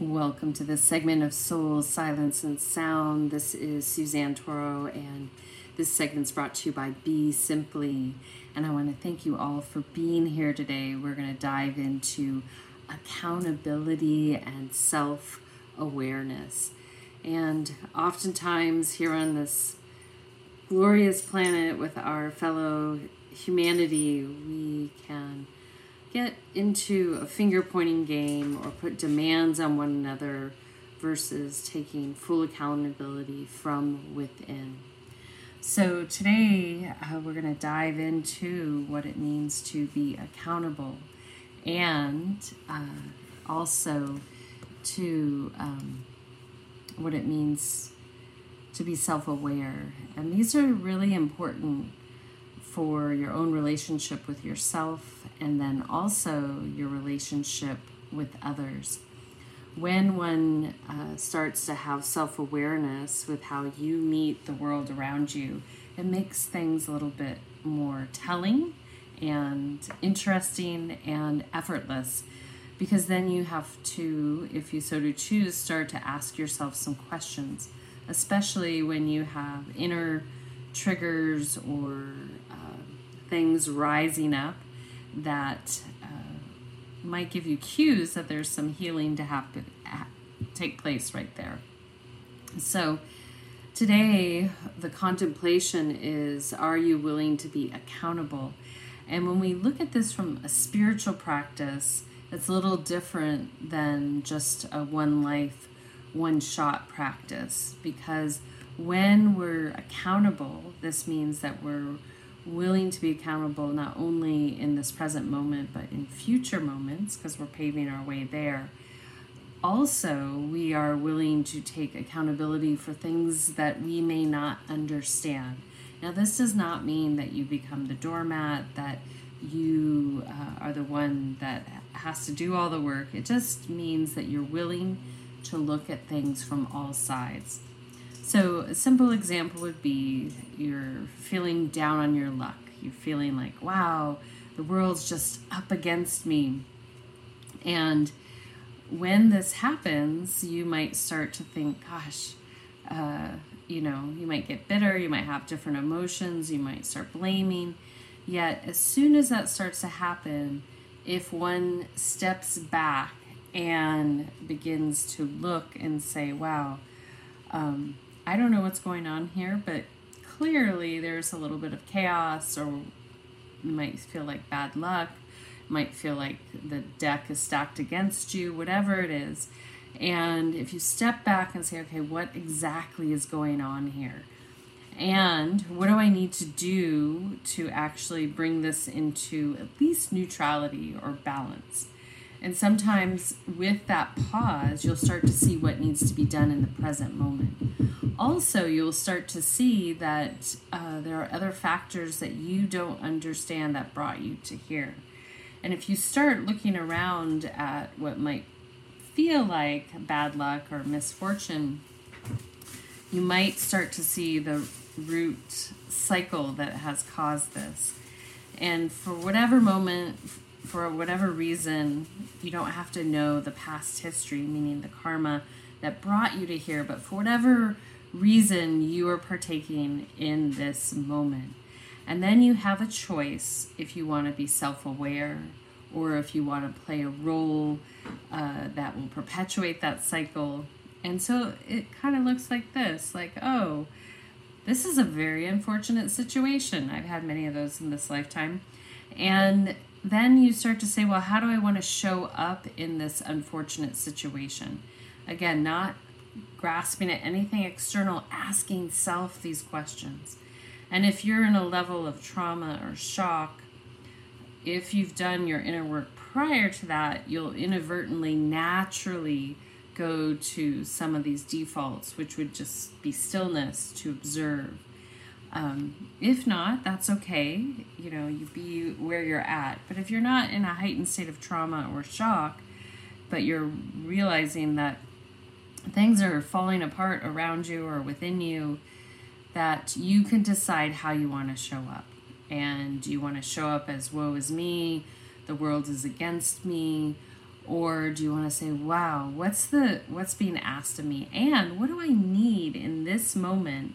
Welcome to this segment of Soul, Silence, and Sound. This is Suzanne Toro, and this segment's brought to you by Be Simply. And I want to thank you all for being here today. We're going to dive into accountability and self awareness. And oftentimes, here on this glorious planet with our fellow humanity, we can get into a finger pointing game or put demands on one another versus taking full accountability from within. So, today uh, we're going to dive into what it means to be accountable and uh, also to um, what it means to be self aware. And these are really important for your own relationship with yourself and then also your relationship with others. When one uh, starts to have self awareness with how you meet the world around you, it makes things a little bit more telling and interesting and effortless because then you have to, if you so to choose, start to ask yourself some questions, especially when you have inner triggers or things rising up that uh, might give you cues that there's some healing to have to take place right there. So, today, the contemplation is Are you willing to be accountable? And when we look at this from a spiritual practice, it's a little different than just a one life, one shot practice because when we're accountable, this means that we're willing to be accountable not only in this present moment but in future moments because we're paving our way there. Also, we are willing to take accountability for things that we may not understand. Now, this does not mean that you become the doormat, that you uh, are the one that has to do all the work. It just means that you're willing to look at things from all sides. So, a simple example would be you're feeling down on your luck. You're feeling like, wow, the world's just up against me. And when this happens, you might start to think, gosh, uh, you know, you might get bitter, you might have different emotions, you might start blaming. Yet, as soon as that starts to happen, if one steps back and begins to look and say, wow, um, I don't know what's going on here, but clearly there's a little bit of chaos, or might feel like bad luck, might feel like the deck is stacked against you, whatever it is. And if you step back and say, okay, what exactly is going on here? And what do I need to do to actually bring this into at least neutrality or balance? And sometimes with that pause, you'll start to see what needs to be done in the present moment. Also, you'll start to see that uh, there are other factors that you don't understand that brought you to here. And if you start looking around at what might feel like bad luck or misfortune, you might start to see the root cycle that has caused this. And for whatever moment, for whatever reason, you don't have to know the past history, meaning the karma that brought you to here, but for whatever reason, you are partaking in this moment. And then you have a choice if you want to be self aware or if you want to play a role uh, that will perpetuate that cycle. And so it kind of looks like this like, oh, this is a very unfortunate situation. I've had many of those in this lifetime. And then you start to say, well, how do I want to show up in this unfortunate situation? Again, not grasping at anything external, asking self these questions. And if you're in a level of trauma or shock, if you've done your inner work prior to that, you'll inadvertently, naturally go to some of these defaults, which would just be stillness to observe um, if not, that's okay. You know, you be where you're at. But if you're not in a heightened state of trauma or shock, but you're realizing that things are falling apart around you or within you, that you can decide how you want to show up. And do you want to show up as woe is me, the world is against me, or do you want to say wow what's the what's being asked of me and what do i need in this moment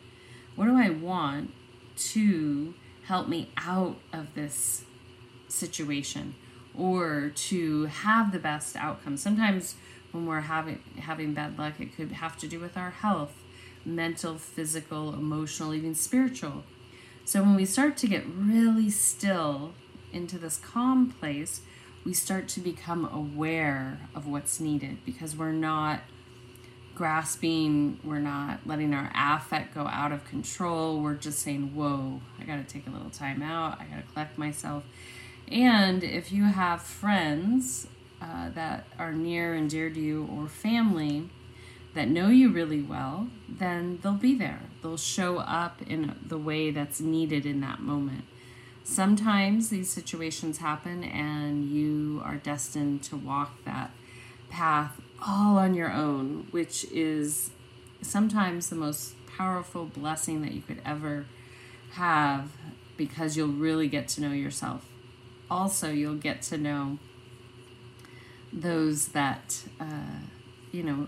what do i want to help me out of this situation or to have the best outcome? Sometimes when we're having having bad luck it could have to do with our health mental physical emotional even spiritual. So when we start to get really still into this calm place we start to become aware of what's needed because we're not grasping, we're not letting our affect go out of control. We're just saying, Whoa, I got to take a little time out, I got to collect myself. And if you have friends uh, that are near and dear to you or family that know you really well, then they'll be there. They'll show up in the way that's needed in that moment. Sometimes these situations happen and you are destined to walk that path all on your own, which is sometimes the most powerful blessing that you could ever have because you'll really get to know yourself. Also, you'll get to know those that, uh, you know,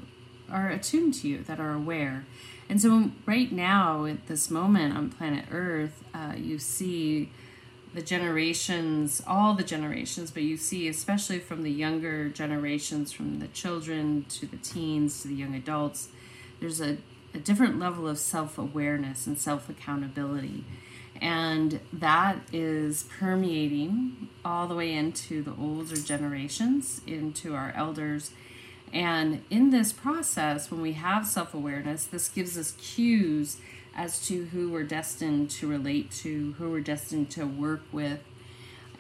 are attuned to you, that are aware. And so, right now, at this moment on planet Earth, uh, you see the generations, all the generations, but you see, especially from the younger generations, from the children to the teens to the young adults, there's a, a different level of self awareness and self accountability. And that is permeating all the way into the older generations, into our elders. And in this process, when we have self awareness, this gives us cues as to who we're destined to relate to, who we're destined to work with,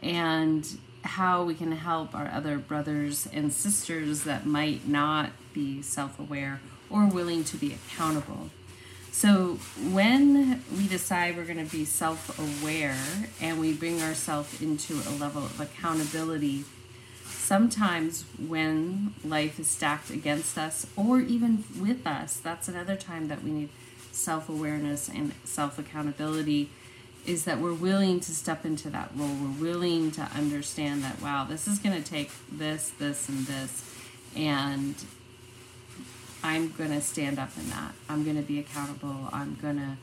and how we can help our other brothers and sisters that might not be self aware or willing to be accountable. So, when we decide we're going to be self aware and we bring ourselves into a level of accountability, sometimes when life is stacked against us or even with us, that's another time that we need self awareness and self accountability is that we're willing to step into that role. We're willing to understand that, wow, this is going to take this, this, and this. And I'm going to stand up in that. I'm going to be accountable. I'm going to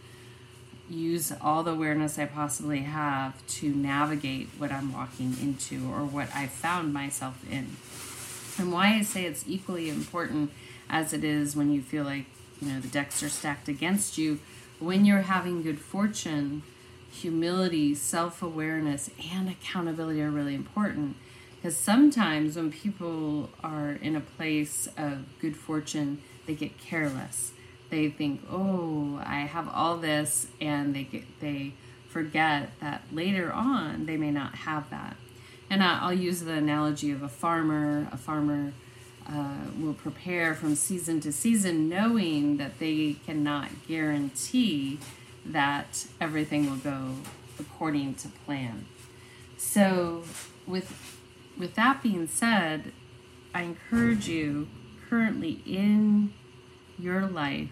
use all the awareness I possibly have to navigate what I'm walking into or what I found myself in. And why I say it's equally important as it is when you feel like you know the decks are stacked against you. When you're having good fortune humility self-awareness and accountability are really important. Because sometimes when people are in a place of good fortune they get careless. They think oh i have all this and they get they forget that later on they may not have that. And i'll use the analogy of a farmer. A farmer uh, will prepare from season to season, knowing that they cannot guarantee that everything will go according to plan. So, with with that being said, I encourage you currently in your life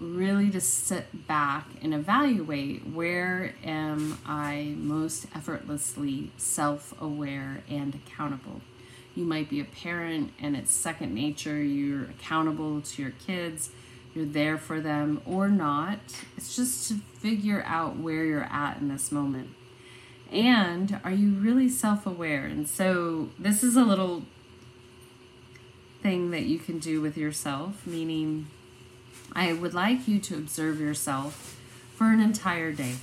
really to sit back and evaluate where am I most effortlessly self-aware and accountable you might be a parent and it's second nature. You're accountable to your kids, you're there for them or not. It's just to figure out where you're at in this moment. And are you really self aware? And so, this is a little thing that you can do with yourself, meaning, I would like you to observe yourself for an entire day.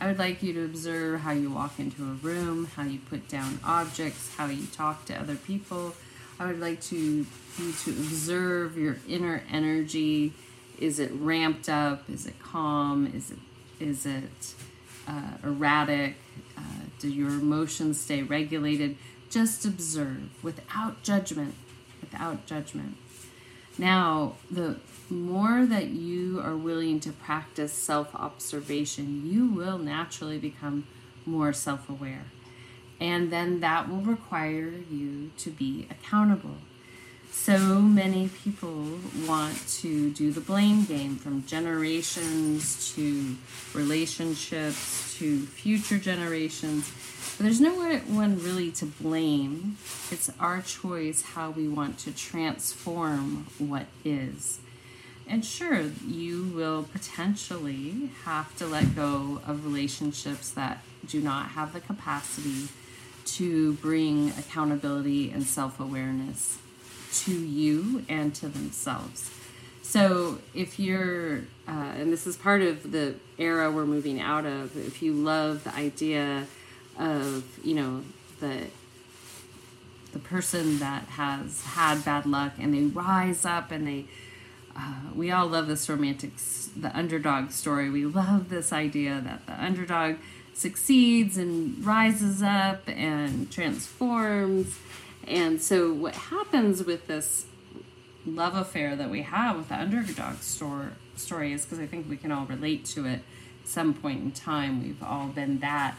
I would like you to observe how you walk into a room, how you put down objects, how you talk to other people. I would like to you to observe your inner energy. Is it ramped up? Is it calm? Is it is it uh, erratic? Uh, do your emotions stay regulated? Just observe without judgment. Without judgment. Now, the more that you are willing to practice self observation, you will naturally become more self aware. And then that will require you to be accountable. so many people want to do the blame game from generations to relationships to future generations. But there's no one really to blame. It's our choice how we want to transform what is. And sure, you will potentially have to let go of relationships that do not have the capacity to bring accountability and self awareness to you and to themselves. So, if you're, uh, and this is part of the era we're moving out of, if you love the idea of, you know, the the person that has had bad luck and they rise up and they uh, we all love this romantic the underdog story we love this idea that the underdog succeeds and rises up and transforms and so, what happens with this love affair that we have with the underdog store, story is because I think we can all relate to it at some point in time. We've all been that.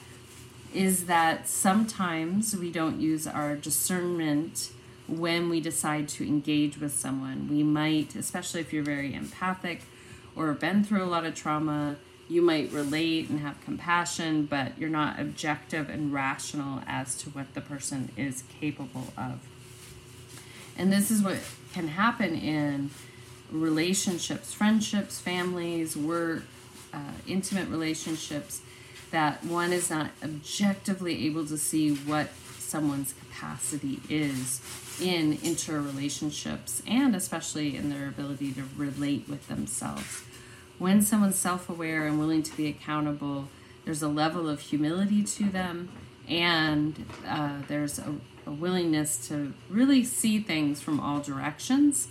Is that sometimes we don't use our discernment when we decide to engage with someone. We might, especially if you're very empathic or been through a lot of trauma, you might relate and have compassion, but you're not objective and rational as to what the person is capable of. And this is what can happen in relationships, friendships, families, work, uh, intimate relationships, that one is not objectively able to see what someone's capacity is in interrelationships and especially in their ability to relate with themselves when someone's self aware and willing to be accountable, there's a level of humility to them, and uh, there's a, a, willingness to really see things from all directions.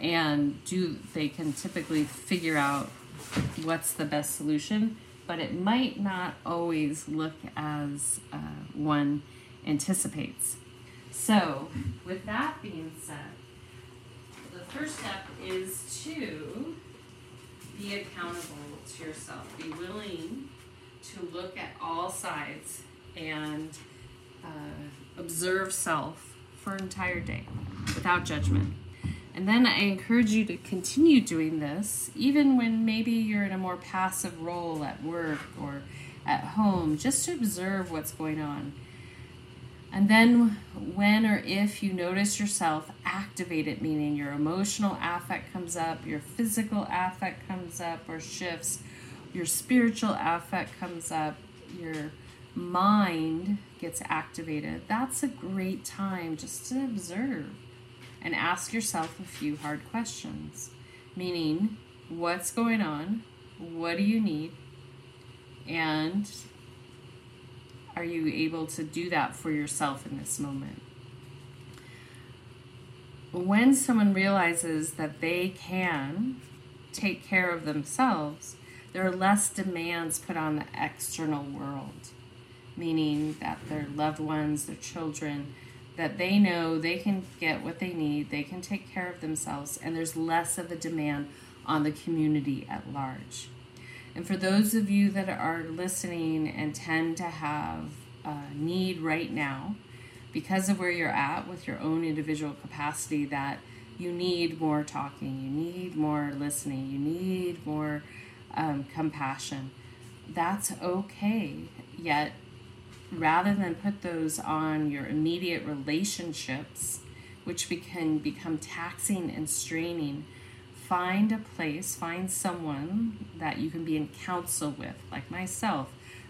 And do they can typically figure out what's the best solution, but it might not always look as uh, one anticipates. So, with that being said, the first step is to be accountable to yourself. Be willing to look at all sides and uh, observe self for an entire day without judgment. And then I encourage you to continue doing this, even when maybe you're in a more passive role at work or at home, just to observe what's going on. And then, when or if you notice yourself activated, meaning your emotional affect comes up, your physical affect comes up or shifts, your spiritual affect comes up, your mind gets activated, that's a great time just to observe and ask yourself a few hard questions. Meaning, what's going on? What do you need? And are you able to do that for yourself in this moment? When someone realizes that they can take care of themselves, there are less demands put on the external world, meaning that their loved ones, their children, that they know they can get what they need, they can take care of themselves, and there's less of a demand on the community at large. And for those of you that are listening and tend to have a need right now, because of where you're at with your own individual capacity, that you need more talking, you need more listening, you need more um, compassion. That's okay. Yet, rather than put those on your immediate relationships, which can become taxing and straining, find a place, find someone that you can be in counsel with, like myself,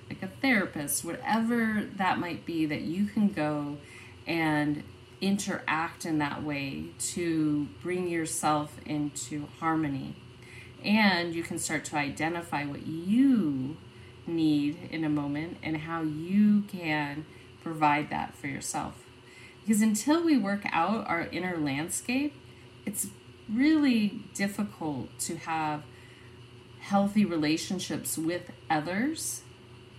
like a therapist, whatever that might be, that you can go and interact in that way to bring yourself into harmony. And you can start to identify what you need in a moment and how you can provide that for yourself. Because until we work out our inner landscape, it's really difficult to have healthy relationships with others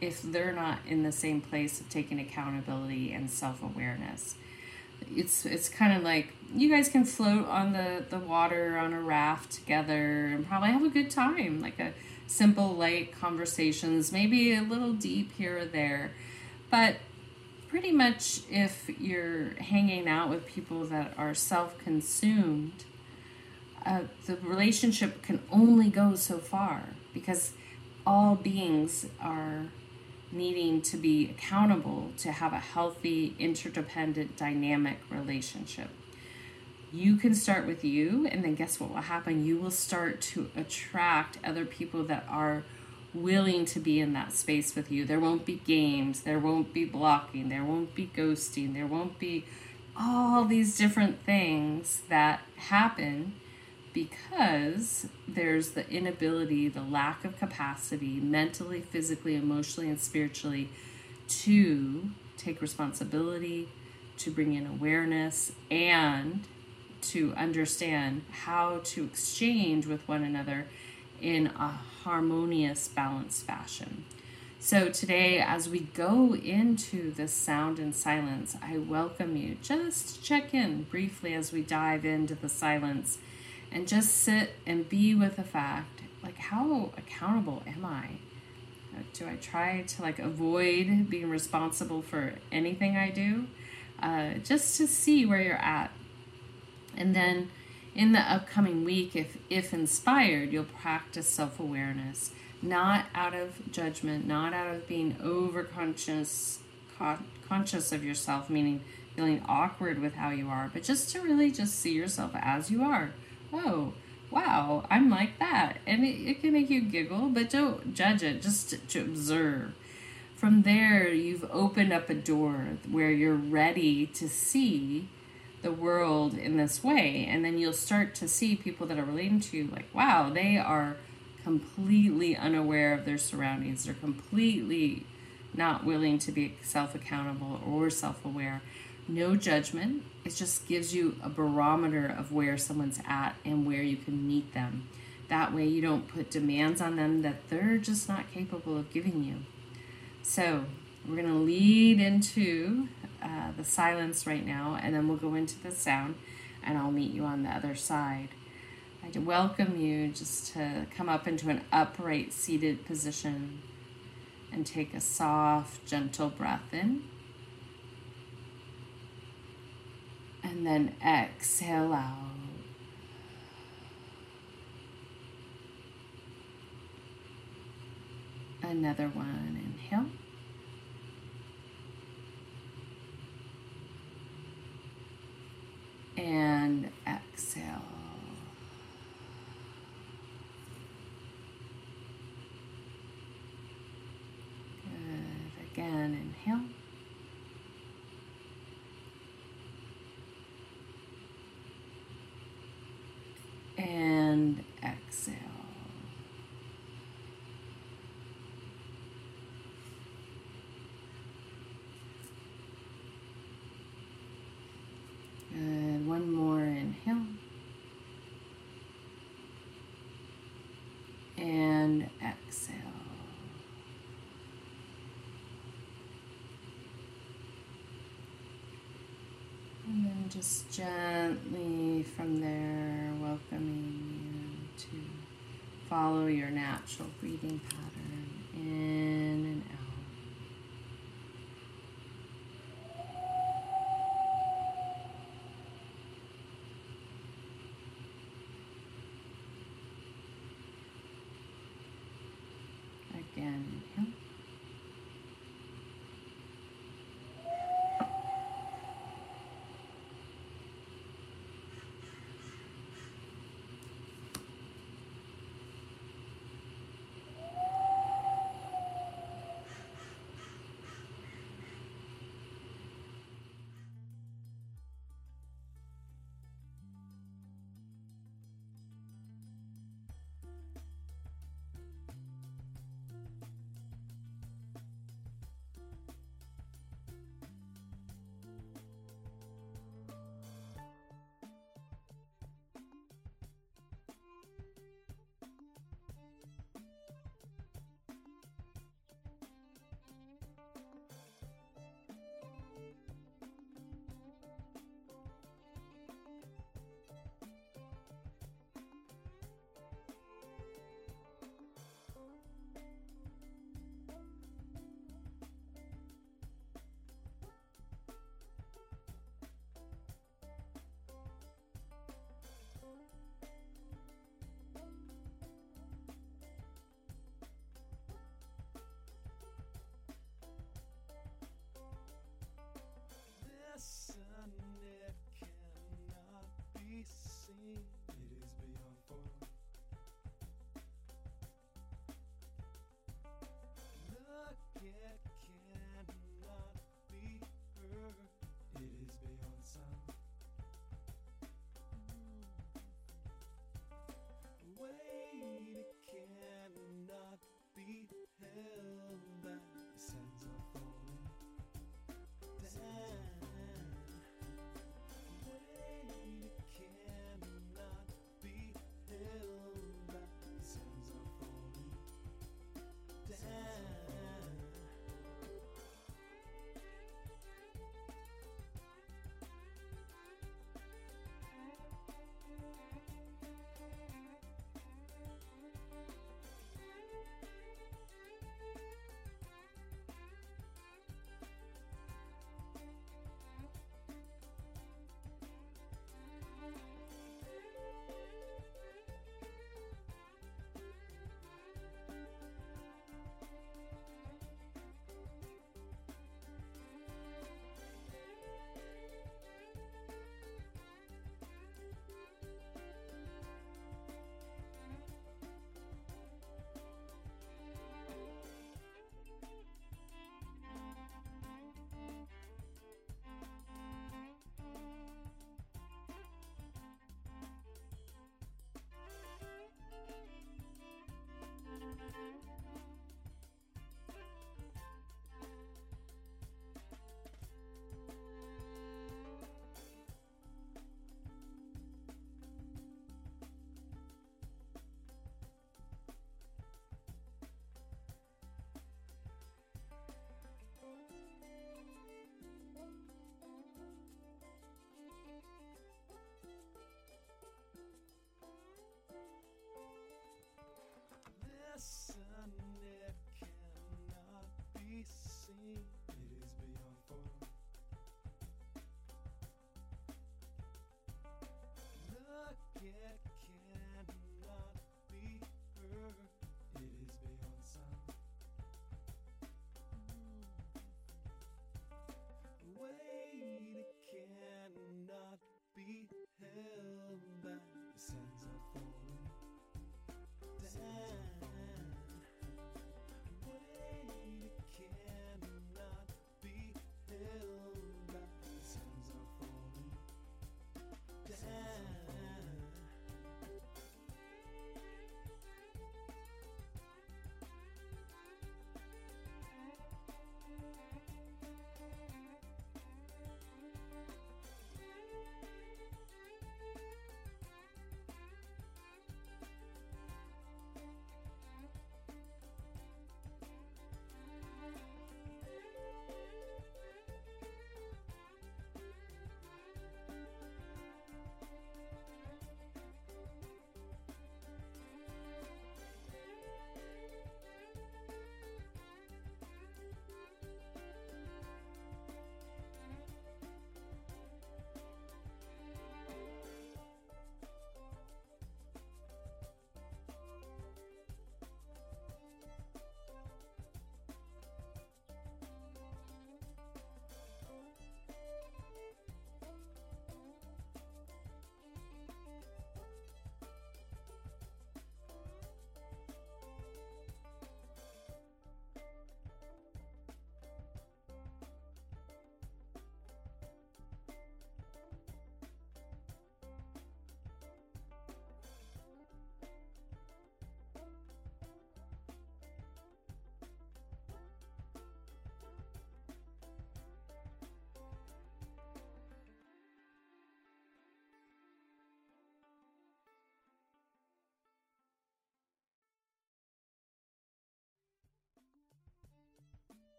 if they're not in the same place of taking accountability and self-awareness. It's it's kind of like you guys can float on the the water on a raft together and probably have a good time like a simple light conversations maybe a little deep here or there. But pretty much if you're hanging out with people that are self consumed, uh, the relationship can only go so far because all beings are needing to be accountable to have a healthy, interdependent, dynamic relationship. You can start with you, and then guess what will happen? You will start to attract other people that are willing to be in that space with you. There won't be games, there won't be blocking, there won't be ghosting, there won't be all these different things that happen because there's the inability, the lack of capacity, mentally, physically, emotionally, and spiritually, to take responsibility, to bring in awareness, and to understand how to exchange with one another in a harmonious, balanced fashion. So, today, as we go into the sound and silence, I welcome you just check in briefly as we dive into the silence and just sit and be with the fact like, how accountable am I? Do I try to like avoid being responsible for anything I do? Uh, just to see where you're at. And then in the upcoming week, if, if inspired, you'll practice self awareness, not out of judgment, not out of being over conscious, conscious of yourself, meaning feeling awkward with how you are, but just to really just see yourself as you are. Oh, wow, I'm like that. And it, it can make you giggle, but don't judge it, just to, to observe. From there, you've opened up a door where you're ready to see the world in this way and then you'll start to see people that are relating to you like wow they are completely unaware of their surroundings they're completely not willing to be self-accountable or self-aware no judgment it just gives you a barometer of where someone's at and where you can meet them that way you don't put demands on them that they're just not capable of giving you so we're going to lead into uh, the silence right now, and then we'll go into the sound, and I'll meet you on the other side. I welcome you just to come up into an upright seated position and take a soft, gentle breath in. And then exhale out. Another one, inhale. and exhale. Good. Again, inhale. And exhale. Just gently from there welcoming you to follow your natural breathing pattern You.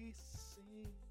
Cannot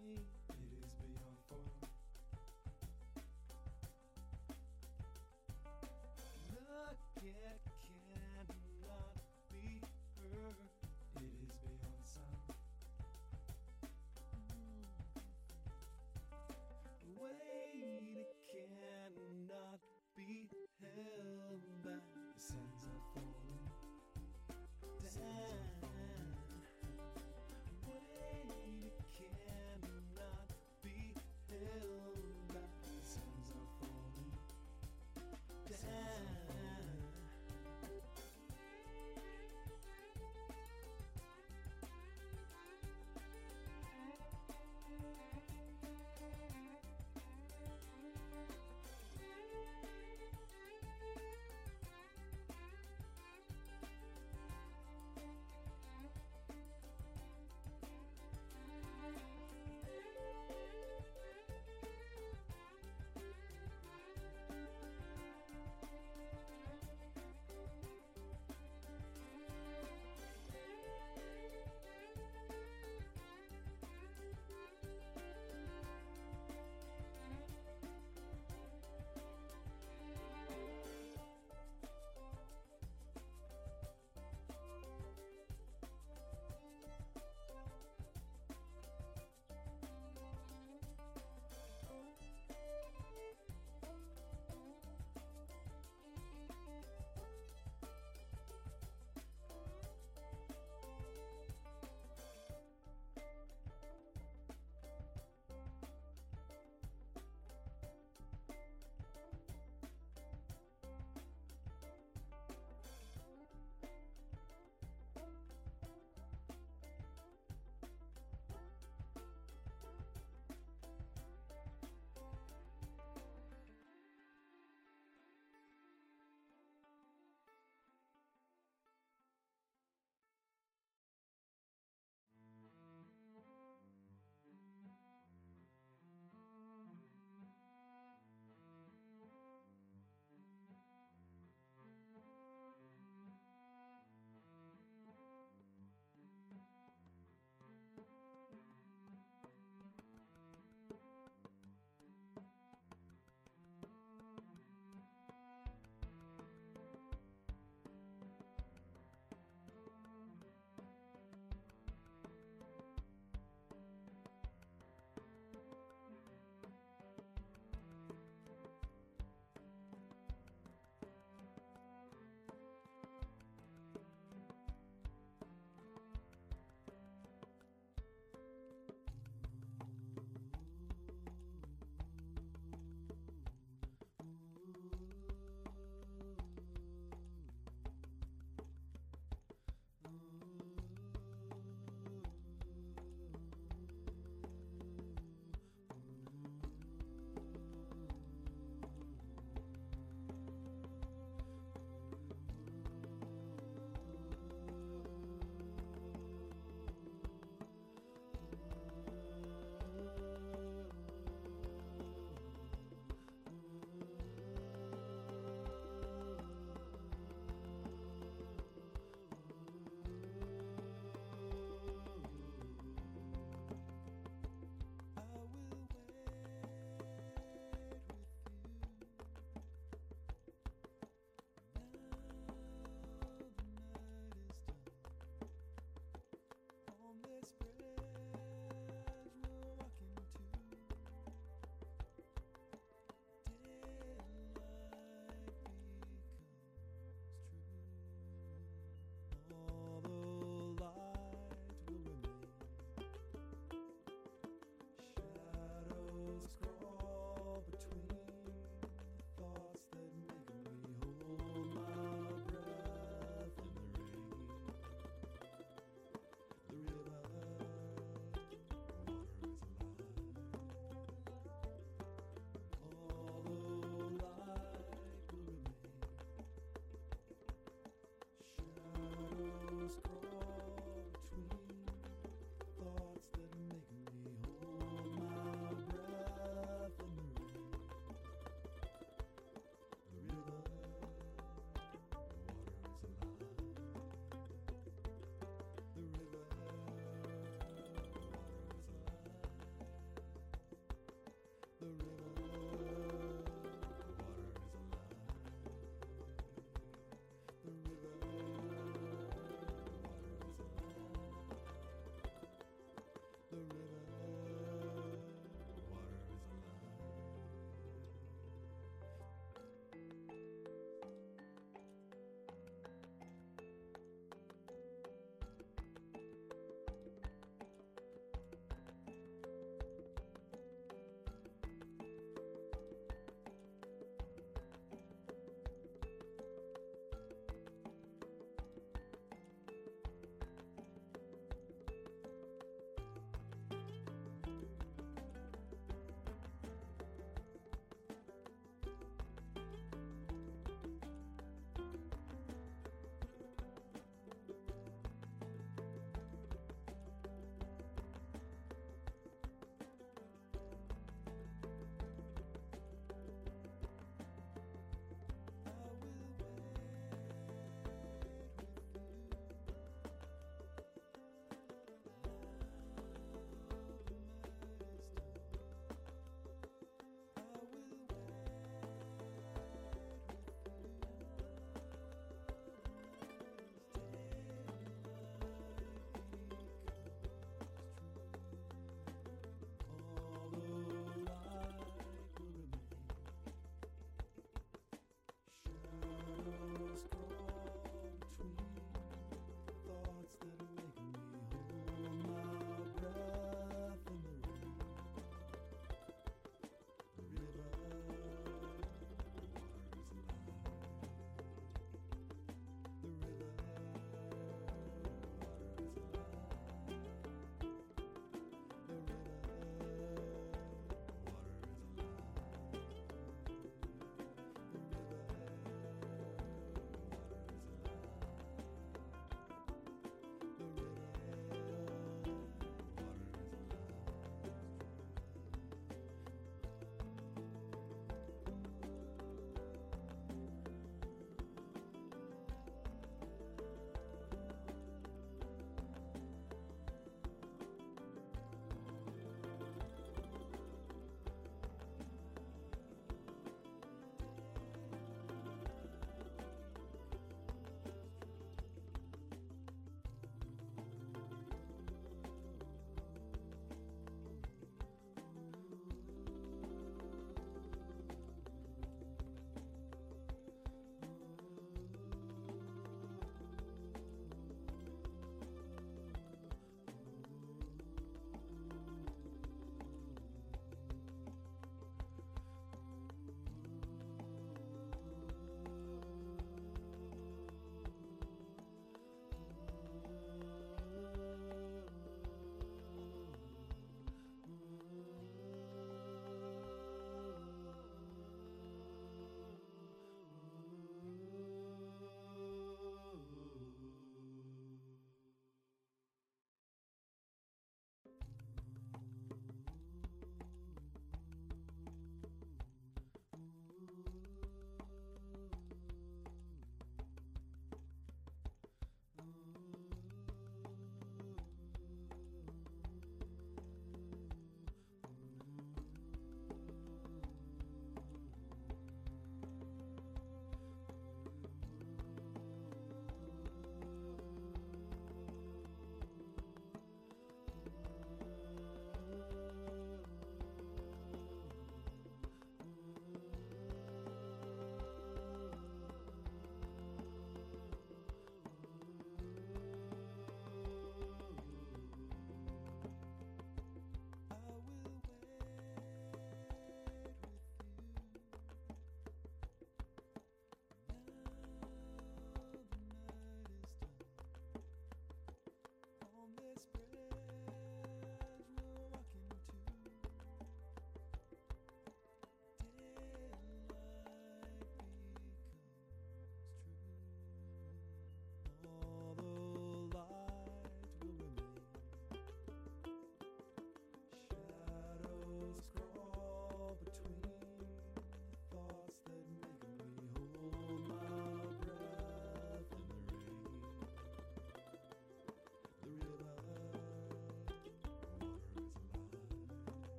seen,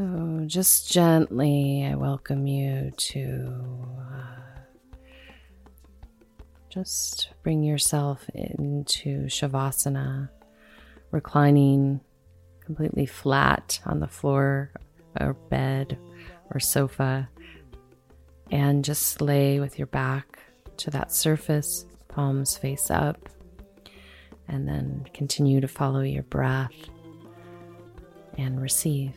So, just gently, I welcome you to uh, just bring yourself into Shavasana, reclining completely flat on the floor or bed or sofa, and just lay with your back to that surface, palms face up, and then continue to follow your breath and receive.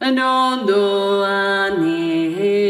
Anondo ane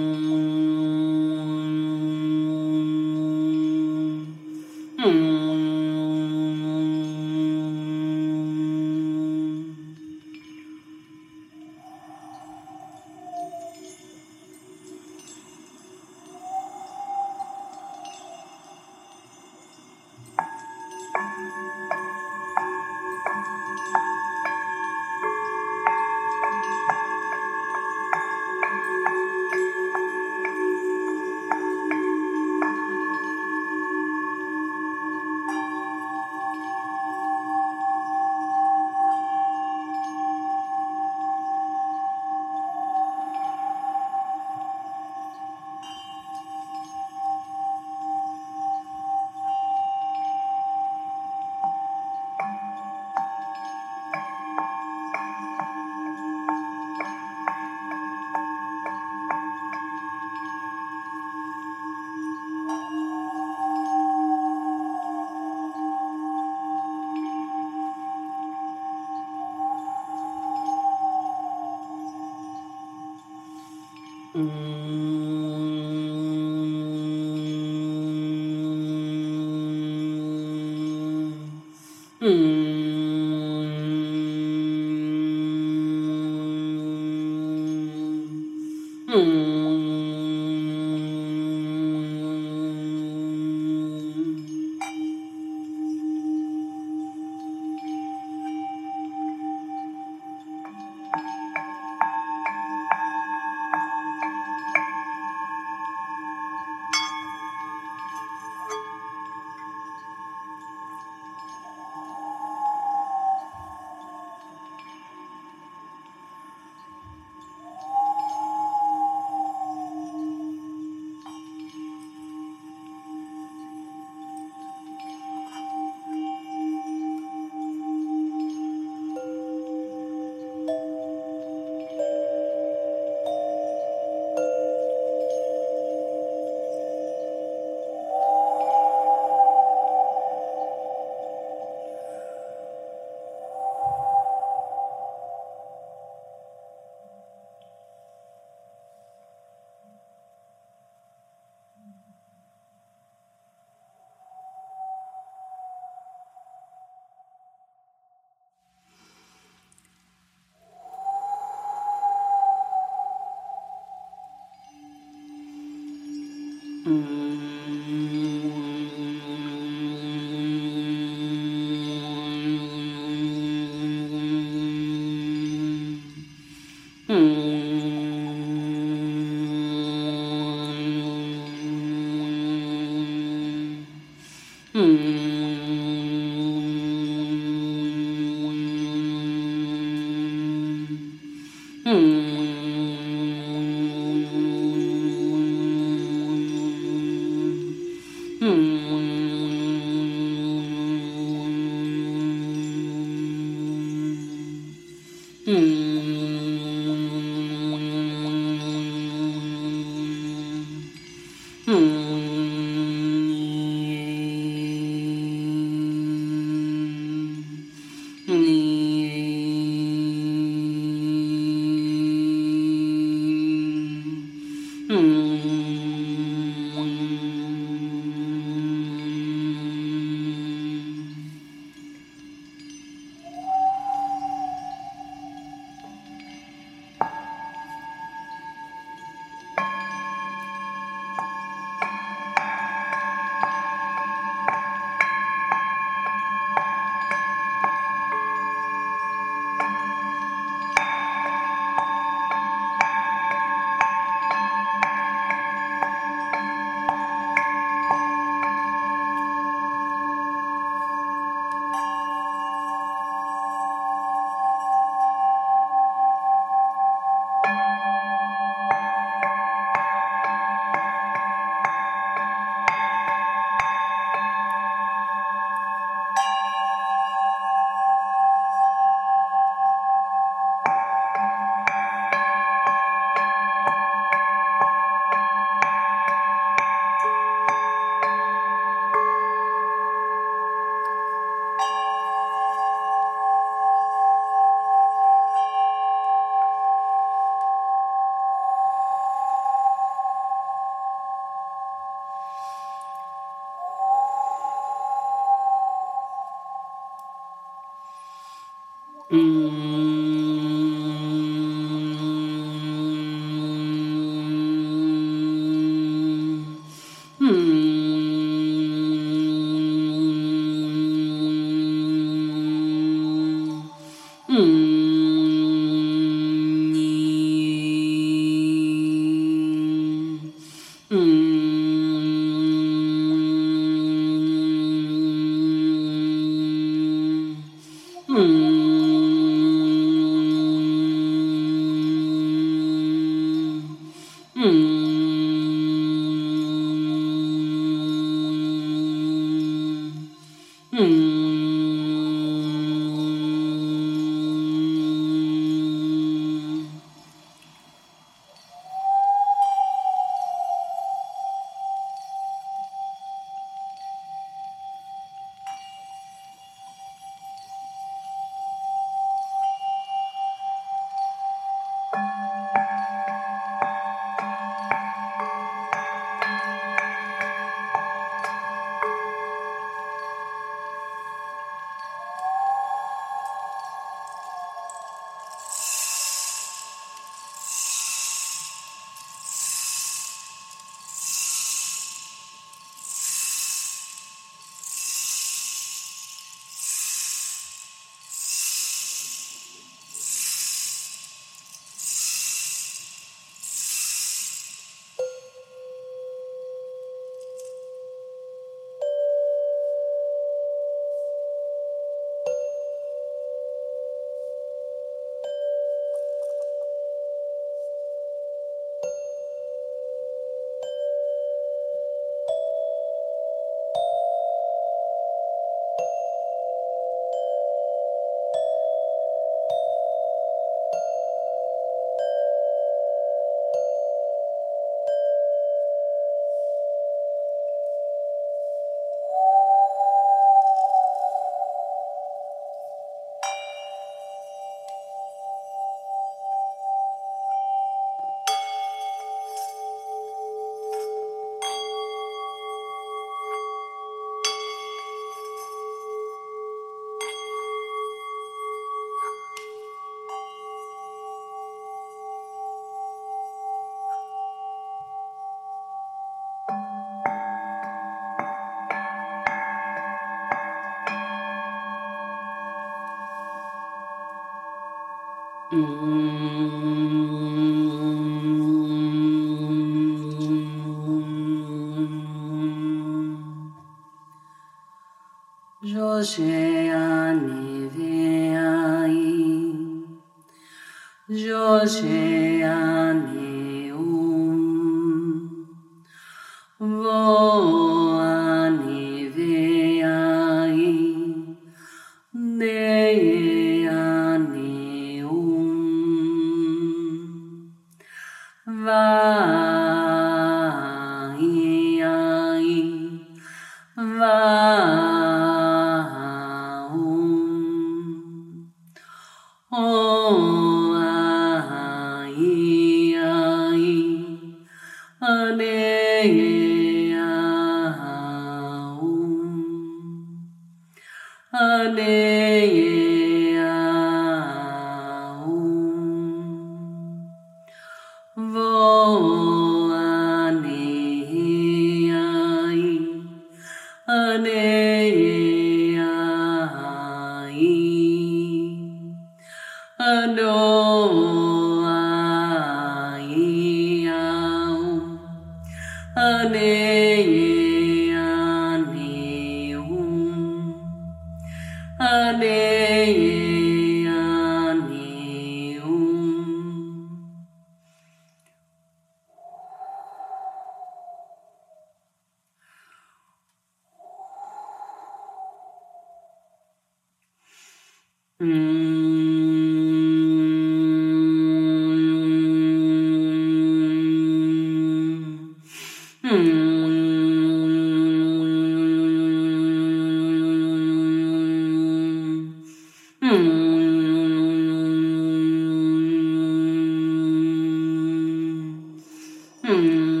Hmm.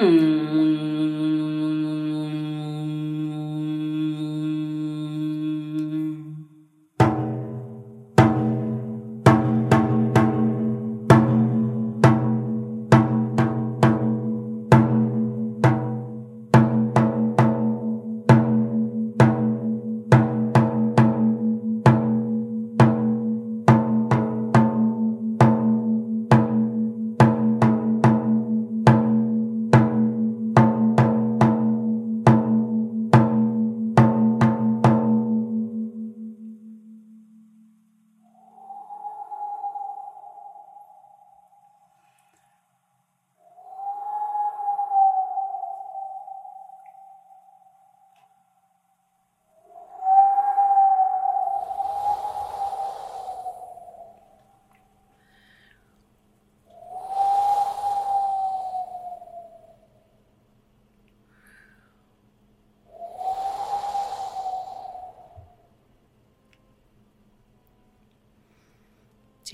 Hmm.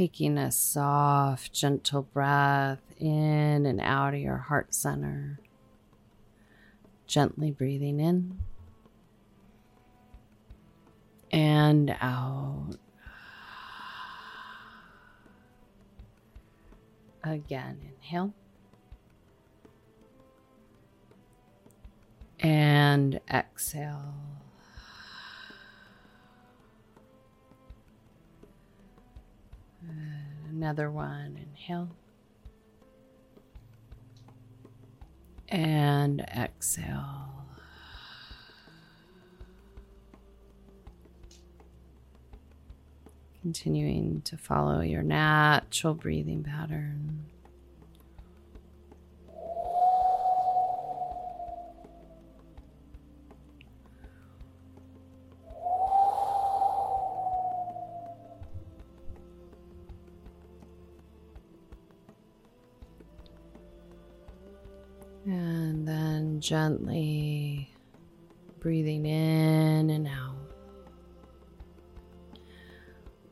Taking a soft, gentle breath in and out of your heart center. Gently breathing in and out. Again, inhale. And exhale. Another one. Inhale. And exhale. Continuing to follow your natural breathing pattern. Gently breathing in and out.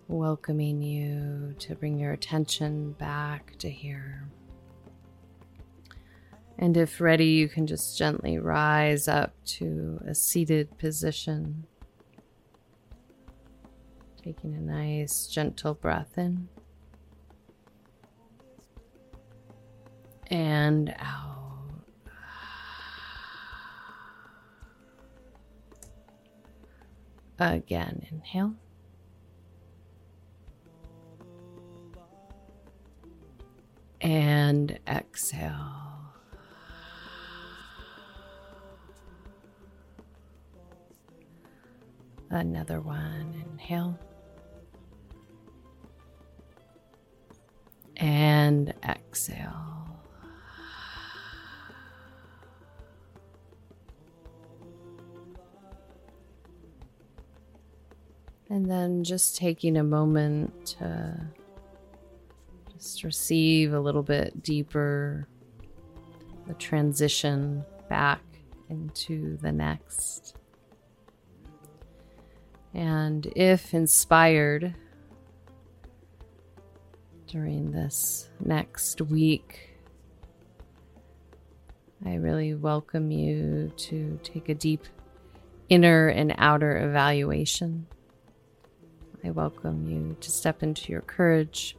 Welcoming you to bring your attention back to here. And if ready, you can just gently rise up to a seated position. Taking a nice, gentle breath in and out. Again, inhale. And exhale. Another one. Inhale. And exhale. And then just taking a moment to just receive a little bit deeper the transition back into the next. And if inspired during this next week, I really welcome you to take a deep inner and outer evaluation. I welcome you to step into your courage,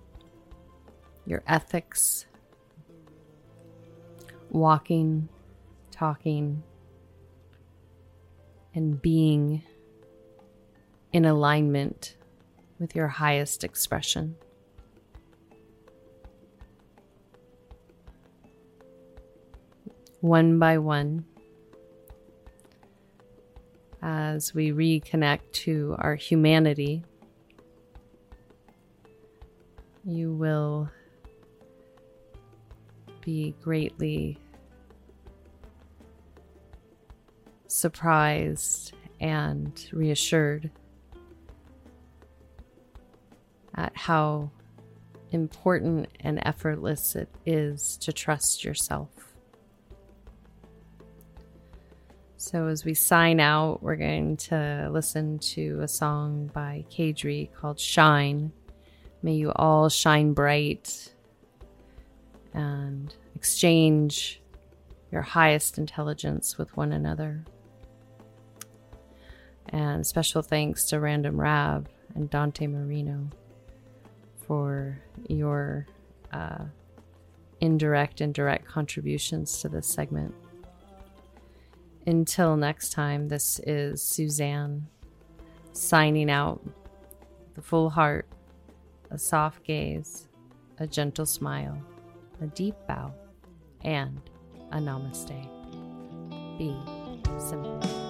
your ethics, walking, talking, and being in alignment with your highest expression. One by one, as we reconnect to our humanity you will be greatly surprised and reassured at how important and effortless it is to trust yourself. So, as we sign out, we're going to listen to a song by Kadri called Shine. May you all shine bright and exchange your highest intelligence with one another. And special thanks to Random Rab and Dante Marino for your uh, indirect and direct contributions to this segment. Until next time, this is Suzanne signing out. The full heart, a soft gaze, a gentle smile, a deep bow, and a namaste. Be simple.